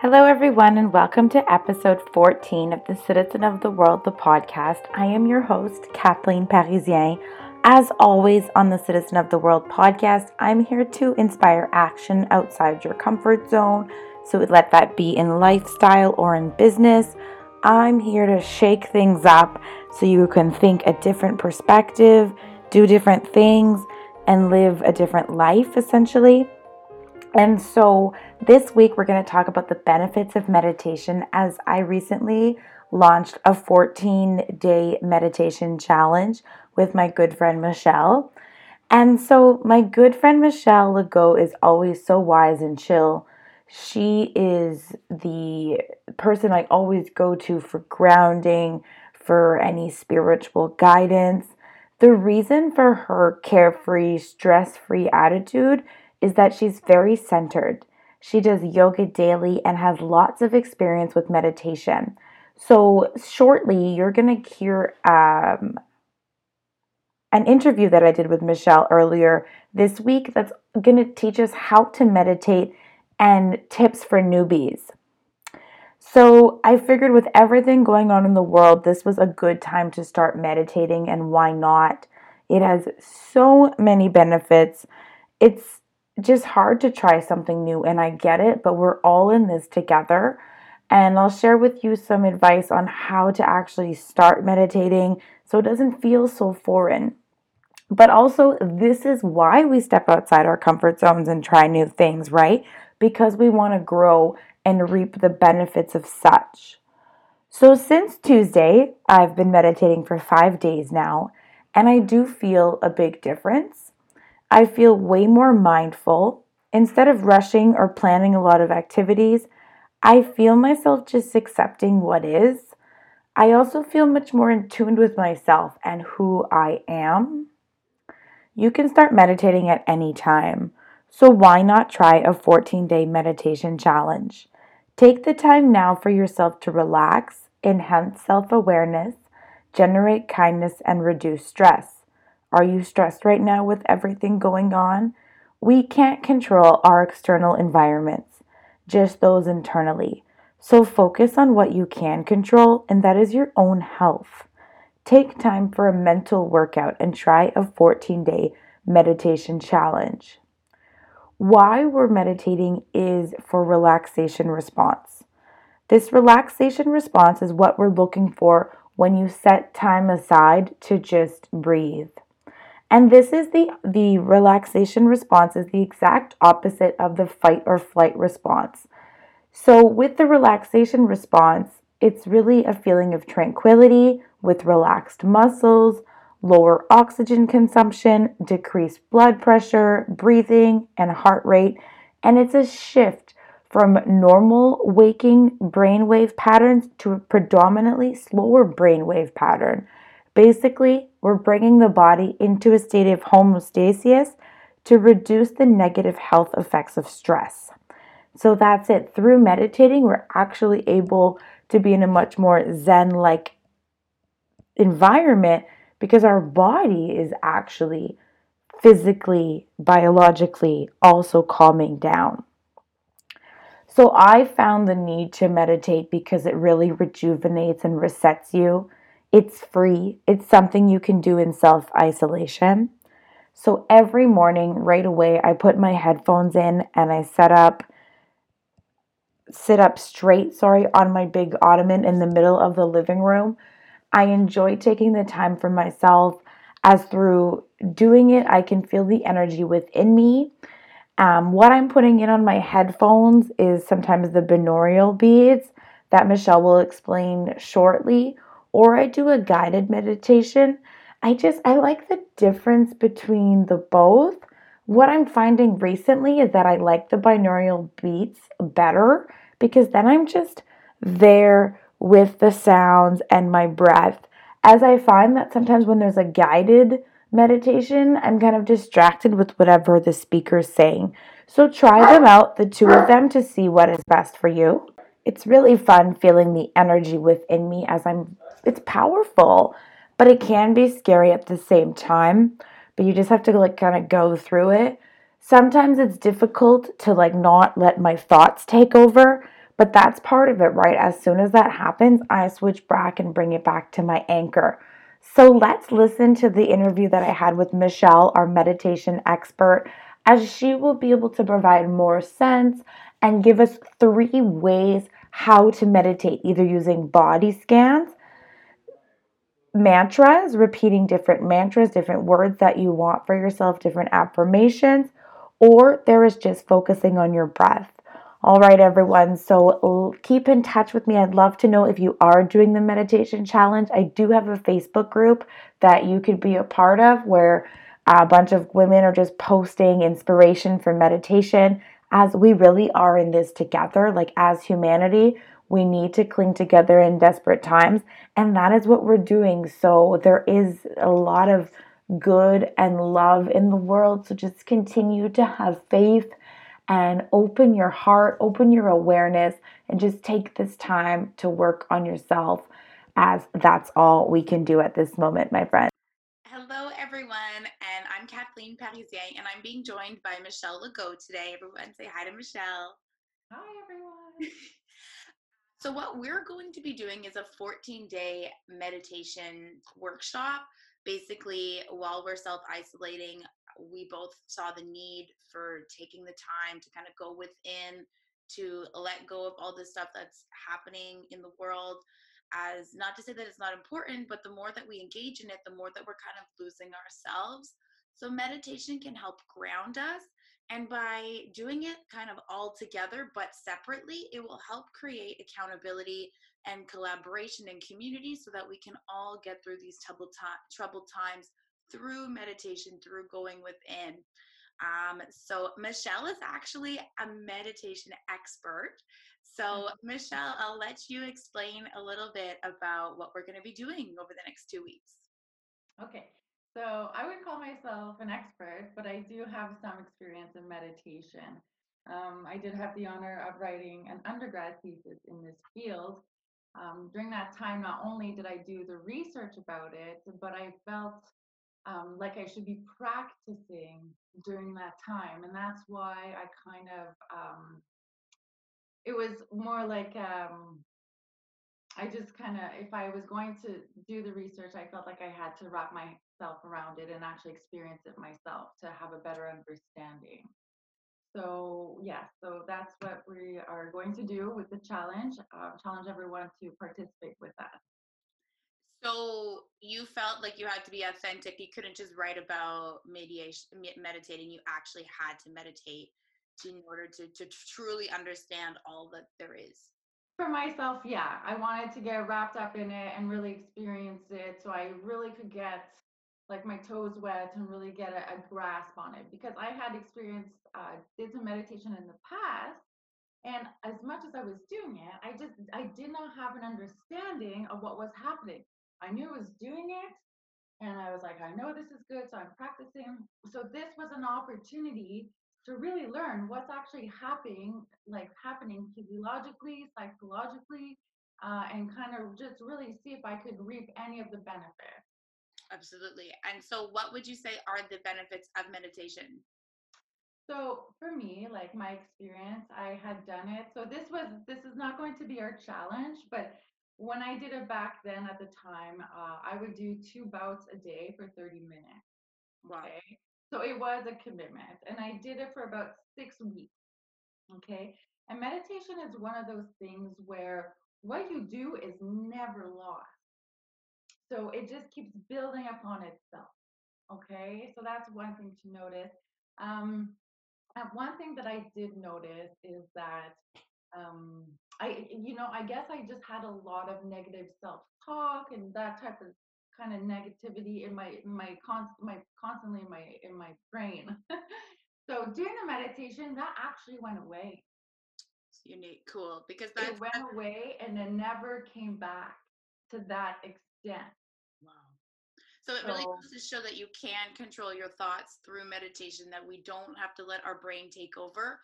Hello, everyone, and welcome to episode 14 of the Citizen of the World, the podcast. I am your host, Kathleen Parisien. As always, on the Citizen of the World podcast, I'm here to inspire action outside your comfort zone. So, let that be in lifestyle or in business. I'm here to shake things up so you can think a different perspective, do different things, and live a different life, essentially. And so this week we're going to talk about the benefits of meditation as I recently launched a 14 day meditation challenge with my good friend Michelle. And so my good friend Michelle Legault is always so wise and chill. She is the person I always go to for grounding, for any spiritual guidance. The reason for her carefree, stress free attitude is that she's very centered. She does yoga daily and has lots of experience with meditation. So, shortly, you're going to hear um, an interview that I did with Michelle earlier this week that's going to teach us how to meditate and tips for newbies. So, I figured with everything going on in the world, this was a good time to start meditating, and why not? It has so many benefits. It's just hard to try something new, and I get it, but we're all in this together. And I'll share with you some advice on how to actually start meditating so it doesn't feel so foreign. But also, this is why we step outside our comfort zones and try new things, right? Because we want to grow and reap the benefits of such. So, since Tuesday, I've been meditating for five days now, and I do feel a big difference. I feel way more mindful. Instead of rushing or planning a lot of activities, I feel myself just accepting what is. I also feel much more in tune with myself and who I am. You can start meditating at any time, so why not try a 14 day meditation challenge? Take the time now for yourself to relax, enhance self awareness, generate kindness, and reduce stress. Are you stressed right now with everything going on? We can't control our external environments, just those internally. So focus on what you can control, and that is your own health. Take time for a mental workout and try a 14 day meditation challenge. Why we're meditating is for relaxation response. This relaxation response is what we're looking for when you set time aside to just breathe. And this is the, the relaxation response is the exact opposite of the fight or flight response. So with the relaxation response, it's really a feeling of tranquility with relaxed muscles, lower oxygen consumption, decreased blood pressure, breathing, and heart rate. And it's a shift from normal waking brainwave patterns to a predominantly slower brainwave pattern. Basically, we're bringing the body into a state of homeostasis to reduce the negative health effects of stress. So that's it. Through meditating, we're actually able to be in a much more Zen like environment because our body is actually physically, biologically also calming down. So I found the need to meditate because it really rejuvenates and resets you. It's free, it's something you can do in self isolation. So every morning, right away, I put my headphones in and I set up, sit up straight, sorry, on my big ottoman in the middle of the living room. I enjoy taking the time for myself as through doing it, I can feel the energy within me. Um, what I'm putting in on my headphones is sometimes the binaural beats that Michelle will explain shortly or I do a guided meditation. I just I like the difference between the both. What I'm finding recently is that I like the binaural beats better because then I'm just there with the sounds and my breath. As I find that sometimes when there's a guided meditation, I'm kind of distracted with whatever the speaker's saying. So try them out, the two of them, to see what is best for you. It's really fun feeling the energy within me as I'm it's powerful, but it can be scary at the same time. But you just have to like kind of go through it. Sometimes it's difficult to like not let my thoughts take over, But that's part of it, right? As soon as that happens, I switch back and bring it back to my anchor. So let's listen to the interview that I had with Michelle, our meditation expert, as she will be able to provide more sense and give us three ways how to meditate, either using body scans, mantras, repeating different mantras, different words that you want for yourself, different affirmations, or there is just focusing on your breath. All right, everyone. So keep in touch with me. I'd love to know if you are doing the meditation challenge. I do have a Facebook group that you could be a part of where a bunch of women are just posting inspiration for meditation as we really are in this together, like as humanity. We need to cling together in desperate times, and that is what we're doing. So, there is a lot of good and love in the world. So, just continue to have faith and open your heart, open your awareness, and just take this time to work on yourself, as that's all we can do at this moment, my friend. Hello, everyone, and I'm Kathleen Parisien, and I'm being joined by Michelle Legault today. Everyone, say hi to Michelle. Hi, everyone. so, what we're going to be doing is a 14 day meditation workshop. Basically, while we're self isolating, we both saw the need for taking the time to kind of go within to let go of all the stuff that's happening in the world as not to say that it's not important but the more that we engage in it the more that we're kind of losing ourselves so meditation can help ground us and by doing it kind of all together but separately it will help create accountability and collaboration and community so that we can all get through these troubled, troubled times through meditation, through going within. Um, so, Michelle is actually a meditation expert. So, mm-hmm. Michelle, I'll let you explain a little bit about what we're going to be doing over the next two weeks. Okay. So, I would call myself an expert, but I do have some experience in meditation. Um, I did have the honor of writing an undergrad thesis in this field. Um, during that time, not only did I do the research about it, but I felt um, like I should be practicing during that time. And that's why I kind of, um, it was more like, um, I just kind of, if I was going to do the research, I felt like I had to wrap myself around it and actually experience it myself to have a better understanding. So, yeah, so that's what we are going to do with the challenge. Uh, challenge everyone to participate with that. So you felt like you had to be authentic. You couldn't just write about mediation, meditating. You actually had to meditate in order to, to truly understand all that there is. For myself, yeah, I wanted to get wrapped up in it and really experience it, so I really could get like my toes wet and really get a, a grasp on it because I had experienced uh, did some meditation in the past, and as much as I was doing it, I just I did not have an understanding of what was happening. I knew I was doing it and I was like, I know this is good, so I'm practicing. So this was an opportunity to really learn what's actually happening, like happening physiologically, psychologically, uh, and kind of just really see if I could reap any of the benefits. Absolutely. And so, what would you say are the benefits of meditation? So for me, like my experience, I had done it. So this was this is not going to be our challenge, but when I did it back then at the time, uh, I would do two bouts a day for 30 minutes. Wow. So it was a commitment. And I did it for about six weeks. Okay. And meditation is one of those things where what you do is never lost. So it just keeps building upon itself. Okay. So that's one thing to notice. Um, and one thing that I did notice is that um, I, you know, I guess I just had a lot of negative self-talk and that type of kind of negativity in my in my const my constantly in my in my brain. so during the meditation, that actually went away. It's unique, cool, because that went away and then never came back to that extent. So it really goes to show that you can control your thoughts through meditation, that we don't have to let our brain take over.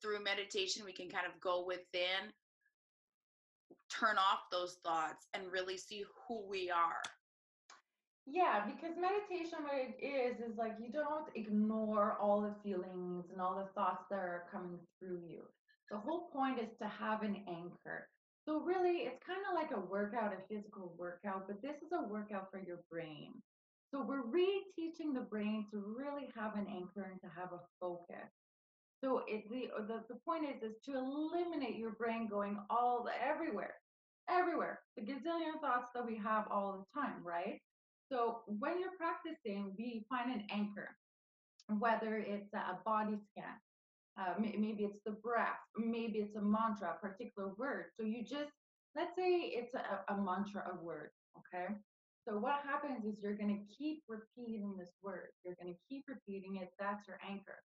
Through meditation, we can kind of go within turn off those thoughts and really see who we are. Yeah, because meditation, what it is, is like you don't ignore all the feelings and all the thoughts that are coming through you. The whole point is to have an anchor. So really, it's kind of like a workout, a physical workout, but this is a workout for your brain. So we're reteaching the brain to really have an anchor and to have a focus. So it, the, uh, the the point is is to eliminate your brain going all the, everywhere, everywhere. The gazillion thoughts that we have all the time, right? So when you're practicing, we find an anchor, whether it's a body scan, uh, maybe it's the breath, maybe it's a mantra, a particular word. So you just, let's say it's a, a mantra, a word, okay? So what happens is you're going to keep repeating this word. You're going to keep repeating it. That's your anchor.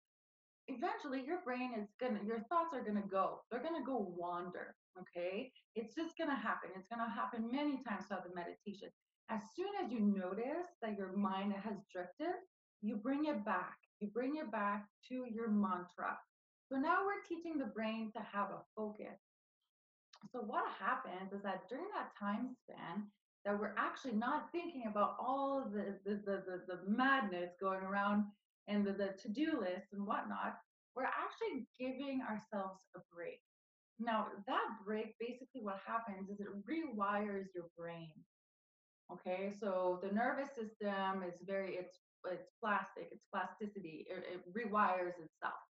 Eventually, your brain is to, your thoughts are to go. They're to go wander, okay? It's just to happen. It's to happen many times throughout the meditation. As soon as you notice that your mind has drifted, you bring it back. You bring it back to your mantra. So now we're teaching the brain to have a focus. So what happens is that during that time span, that we're actually not thinking about all the, the, the, the madness going around and the, the to-do list and whatnot, we're actually giving ourselves a break. Now that break, basically what happens is it rewires your brain. Okay, so the nervous system is very it's it's plastic, it's plasticity, it, it rewires itself.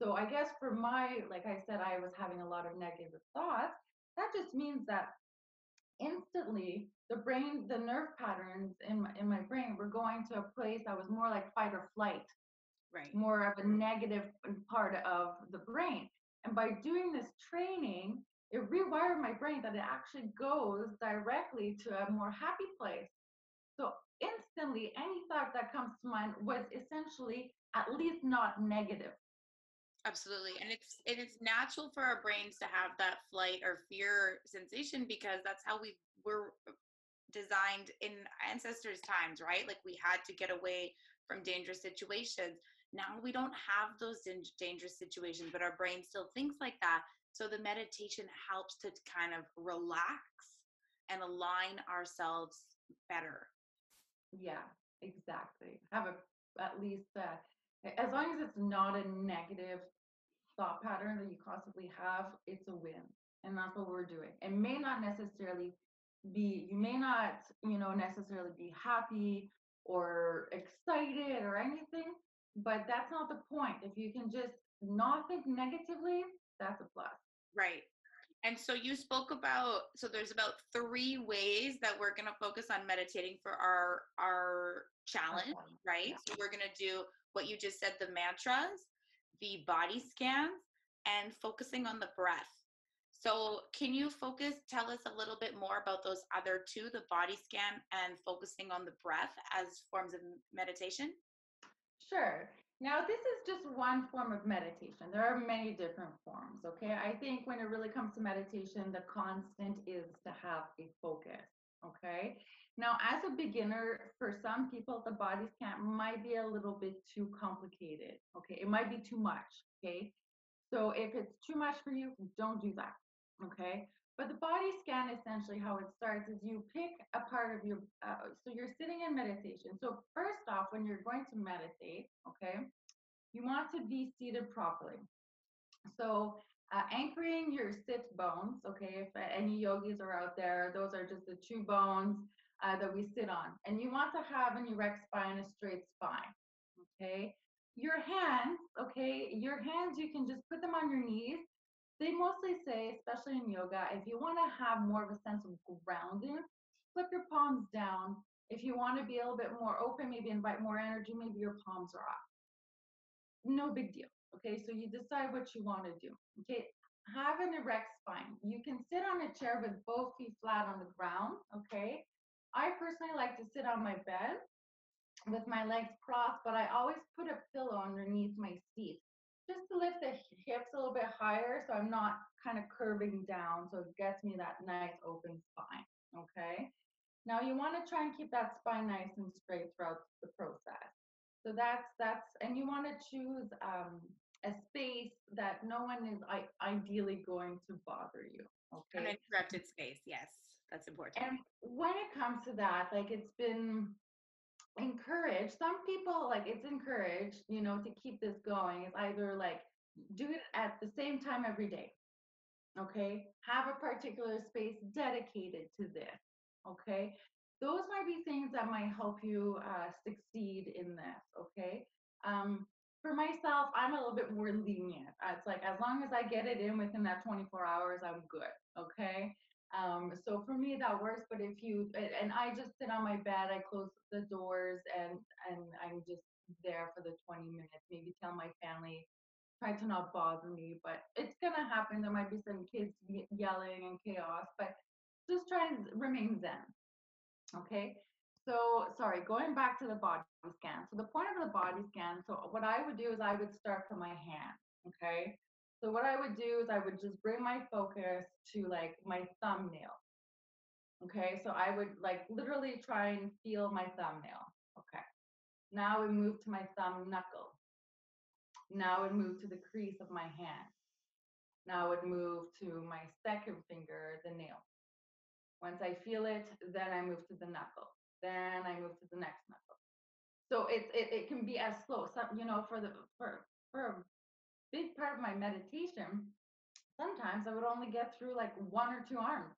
So I guess for my, like I said, I was having a lot of negative thoughts. That just means that instantly the brain, the nerve patterns in my, in my brain were going to a place that was more like fight or flight, Right. more of a negative part of the brain. And by doing this training, it rewired my brain that it actually goes directly to a more happy place. So instantly, any thought that comes to mind was essentially at least not negative. Absolutely. And it's and it's natural for our brains to have that flight or fear sensation because that's how we were designed in ancestors' times, right? Like we had to get away from dangerous situations. Now we don't have those dan- dangerous situations, but our brain still thinks like that. So the meditation helps to kind of relax and align ourselves better. Yeah, exactly. Have a at least uh, as long as it's not a negative thought pattern that you constantly have, it's a win. And that's what we're doing. It may not necessarily be you may not, you know, necessarily be happy or excited or anything, but that's not the point. If you can just not think negatively, that's a plus. Right. And so you spoke about so there's about three ways that we're going to focus on meditating for our our challenge, right? Yeah. So we're going to do what you just said the mantras, the body scans and focusing on the breath. So can you focus tell us a little bit more about those other two, the body scan and focusing on the breath as forms of meditation? Sure. Now, this is just one form of meditation. There are many different forms, okay? I think when it really comes to meditation, the constant is to have a focus, okay? Now, as a beginner, for some people, the body scan might be a little bit too complicated, okay? It might be too much, okay? So if it's too much for you, don't do that, okay? But the body scan, essentially, how it starts is you pick a part of your, uh, so you're sitting in meditation. So, first off, when you're going to meditate, okay, you want to be seated properly. So, uh, anchoring your sit bones, okay, if any yogis are out there, those are just the two bones uh, that we sit on. And you want to have an erect spine, a straight spine, okay? Your hands, okay, your hands, you can just put them on your knees they mostly say, especially in yoga, if you want to have more of a sense of grounding, flip your palms down. If you want to be a little bit more open, maybe invite more energy, maybe your palms are off. No big deal. Okay, so you decide what you want to do. Okay, have an erect spine. You can sit on a chair with both feet flat on the ground. Okay, I personally like to sit on my bed with my legs crossed, but I always put a pillow underneath my seat just to lift the hips a little bit higher so I'm not kind of curving down so it gets me that nice open spine. Okay. Now you want to try and keep that spine nice and straight throughout the process. So that's that's and you want to choose um, a space that no one is I- ideally going to bother you. Okay? An interrupted space. Yes, that's important. And when it comes to that, like it's been encouraged, some people like it's encouraged, you know, to keep this going. It's either like do it at the same time every day. Okay, have a particular space dedicated to this. Okay, those might be things that might help you uh, succeed in this. Okay, um, for myself, I'm a little bit more lenient. It's like as long as I get it in within that 24 hours, I'm good. Okay. Um, so for me that works. But if you and I just sit on my bed, I close the doors and and I'm just there for the 20 minutes. Maybe tell my family, try to not bother me, but it's gonna happen. There might be some kids yelling and chaos, but just try and remain zen. Okay. So sorry, going back to the body scan. So the point of the body scan, so what I would do is I would start from my hand. Okay. So what I would do is I would just bring my focus to like my thumbnail. Okay, so I would like literally try and feel my thumbnail. Okay. Now we move to my thumb knuckle. Now we move to the crease of my hand. Now I would move to my second finger, the nail. Once I feel it, then I move to the knuckle. Then I move to the next knuckle. So it, it, it can be as slow. Some, you know, for the for for big part of my meditation, sometimes I would only get through like one or two arms,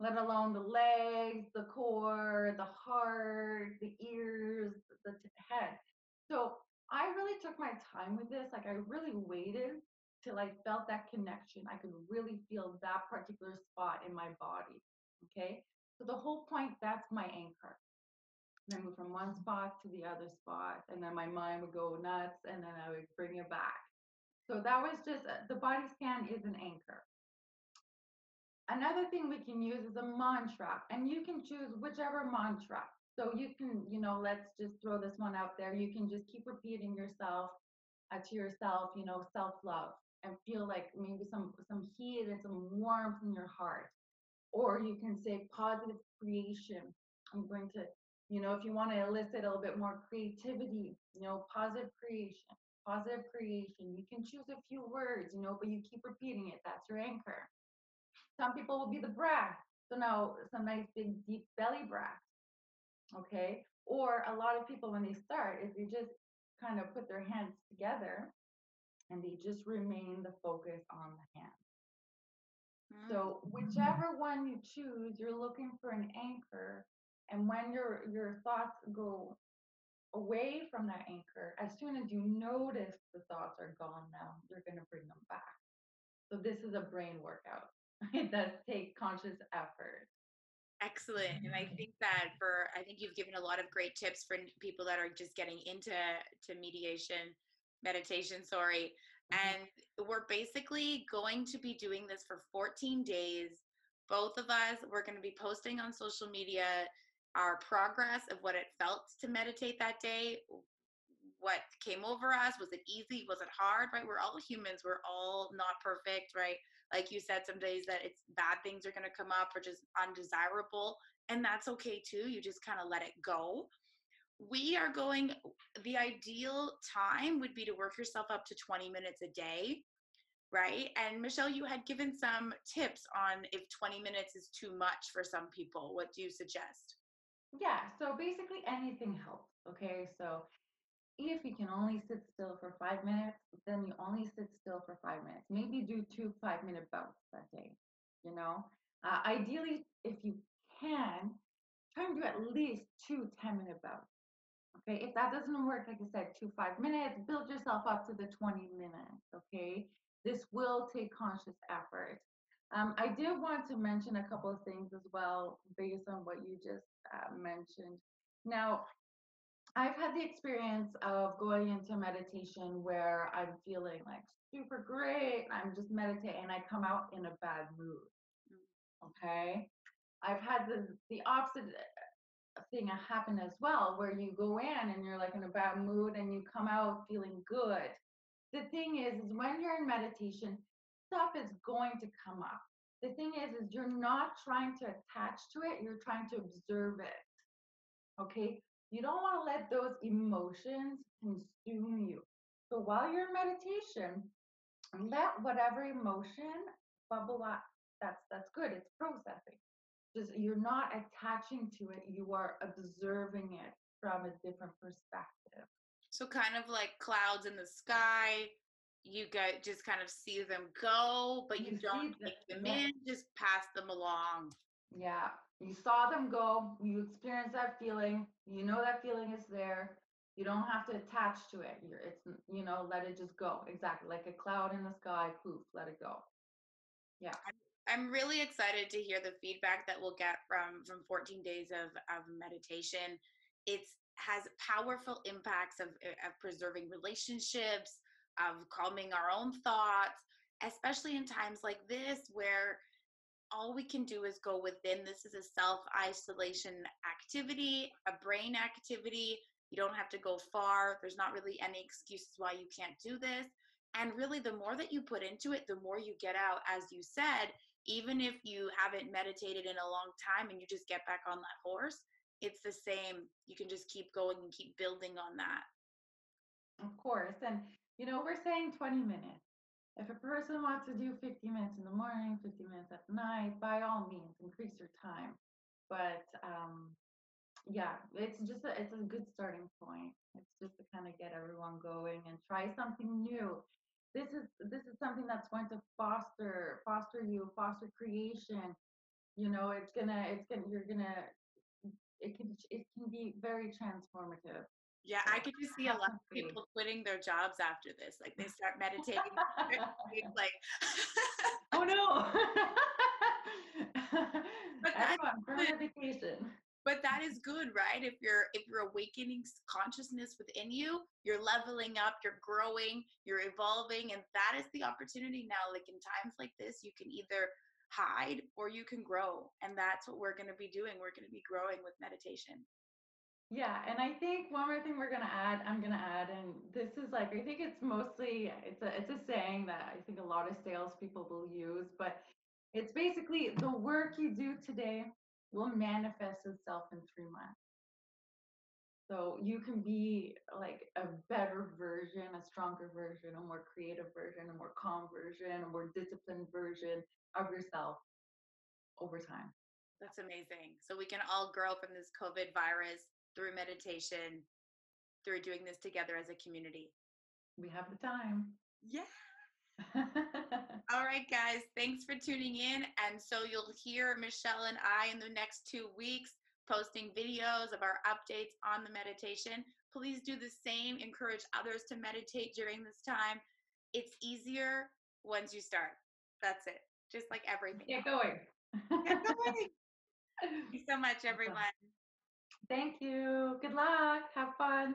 let alone the legs, the core, the heart, the ears, the head. So I really took my time with this. Like I really waited till I felt that connection. I could really feel that particular spot in my body. Okay. So the whole point, that's my anchor. And I move from one spot to the other spot, and then my mind would go nuts, and then I would bring it back. So that was just uh, the body scan is an anchor. Another thing we can use is a mantra, and you can choose whichever mantra. So you can, you know, let's just throw this one out there. You can just keep repeating yourself uh, to yourself, you know, self-love, and feel like maybe some some heat and some warmth in your heart. Or you can say positive creation. I'm going to, you know, if you want to elicit a little bit more creativity, you know, positive creation, positive creation. You can choose a few words, you know, but you keep repeating it. That's your anchor. Some people will be the breath. So now some nice big deep belly breath. Okay. Or a lot of people when they start is they just kind of put their hands together and they just remain the focus on the hand. So mm. whichever one you choose, you're looking for an anchor. And when your your thoughts go away from that anchor, as soon as you notice the thoughts are gone now, you're gonna bring them back. So this is a brain workout. It does take conscious effort. Excellent. And I think that for I think you've given a lot of great tips for people that are just getting into to mediation, meditation, sorry. Mm-hmm. And we're basically going to be doing this for 14 days. Both of us, we're going to be posting on social media our progress of what it felt to meditate that day. What came over us? Was it easy? Was it hard? Right? We're all humans. We're all not perfect, right? Like you said, some days that it's bad things are going to come up or just undesirable. And that's okay too. You just kind of let it go we are going the ideal time would be to work yourself up to 20 minutes a day right and michelle you had given some tips on if 20 minutes is too much for some people what do you suggest yeah so basically anything helps okay so if you can only sit still for five minutes then you only sit still for five minutes maybe do two five minute bouts that day you know uh, ideally if you can try and do at least two 10 minute bouts Okay, if that doesn't work, like I said, two five minutes, build yourself up to the 20 minutes. Okay, this will take conscious effort. Um, I did want to mention a couple of things as well, based on what you just uh, mentioned. Now, I've had the experience of going into meditation where I'm feeling like super great. I'm just meditating and I come out in a bad mood. Mm. Okay. I've had the, the opposite thing happen as well where you go in and you're like in a bad mood and you come out feeling good the thing is is when you're in meditation stuff is going to come up. The thing is is you're not trying to attach to it you're trying to observe it. Okay? You don't want to let those emotions consume you. So while you're in meditation let whatever emotion bubble up. That's that's good it's processing. Just you're not attaching to it you are observing it from a different perspective. So kind of like clouds in the sky you guys just kind of see them go, but you, You don't take the- them in, just pass them along. Yeah, you saw them go, you experience that feeling, you know that feeling is there. You don't have to attach to it. You're it's you know, let it just go. Exactly. Like a cloud in the sky, poof, let it go. Yeah. I'm really excited to hear the feedback that we'll get from from 14 days of of meditation. It's has powerful impacts of of preserving relationships, of calming our own thoughts, especially in times like this where all we can do is go within. This is a self isolation activity, a brain activity. You don't have to go far. There's not really any excuses why you can't do this. And really, the more that you put into it, the more you get out. As you said, even if you haven't meditated in a long time and you just get back on that horse, it's the same. You can just keep going and keep building on that. Of course. And you know, we're saying 20 minutes. If a person wants to do 50 minutes in the morning, 50 minutes at night, by all means, increase your time. But um, yeah, it's just a, it's a good starting point. It's just to kind of get everyone going and try something new. This is this is something that's going to foster foster you, foster creation. You know, it's gonna it's gonna you're gonna it can it can be very transformative. Yeah, I could just see a lot of people quitting their jobs after this. Like they start meditating, like oh no! But that's vacation. but that is good right if you're if you're awakening consciousness within you you're leveling up you're growing you're evolving and that is the opportunity now like in times like this you can either hide or you can grow and that's what we're going to be doing we're going to be growing with meditation Yeah, and I think one more thing we're gonna add, I'm gonna add, and this is like I think it's mostly it's a it's a saying that I think a lot of salespeople will use, but it's basically the work you do today will manifest itself in three months. So you can be like a better version, a stronger version, a more creative version, a more calm version, a more disciplined version of yourself over time. that's amazing so we can all grow from this covid virus through meditation through doing this together as a community We have the time. yeah All right, guys, thanks for tuning in. And so you'll hear Michelle and I in the next two weeks posting videos of our updates on the meditation. Please do the same. Encourage others to meditate during this time. It's easier once you start. That's it. Just like everything. Get going. Get going. Thank you so much, everyone. Thank you. Good luck. Have fun.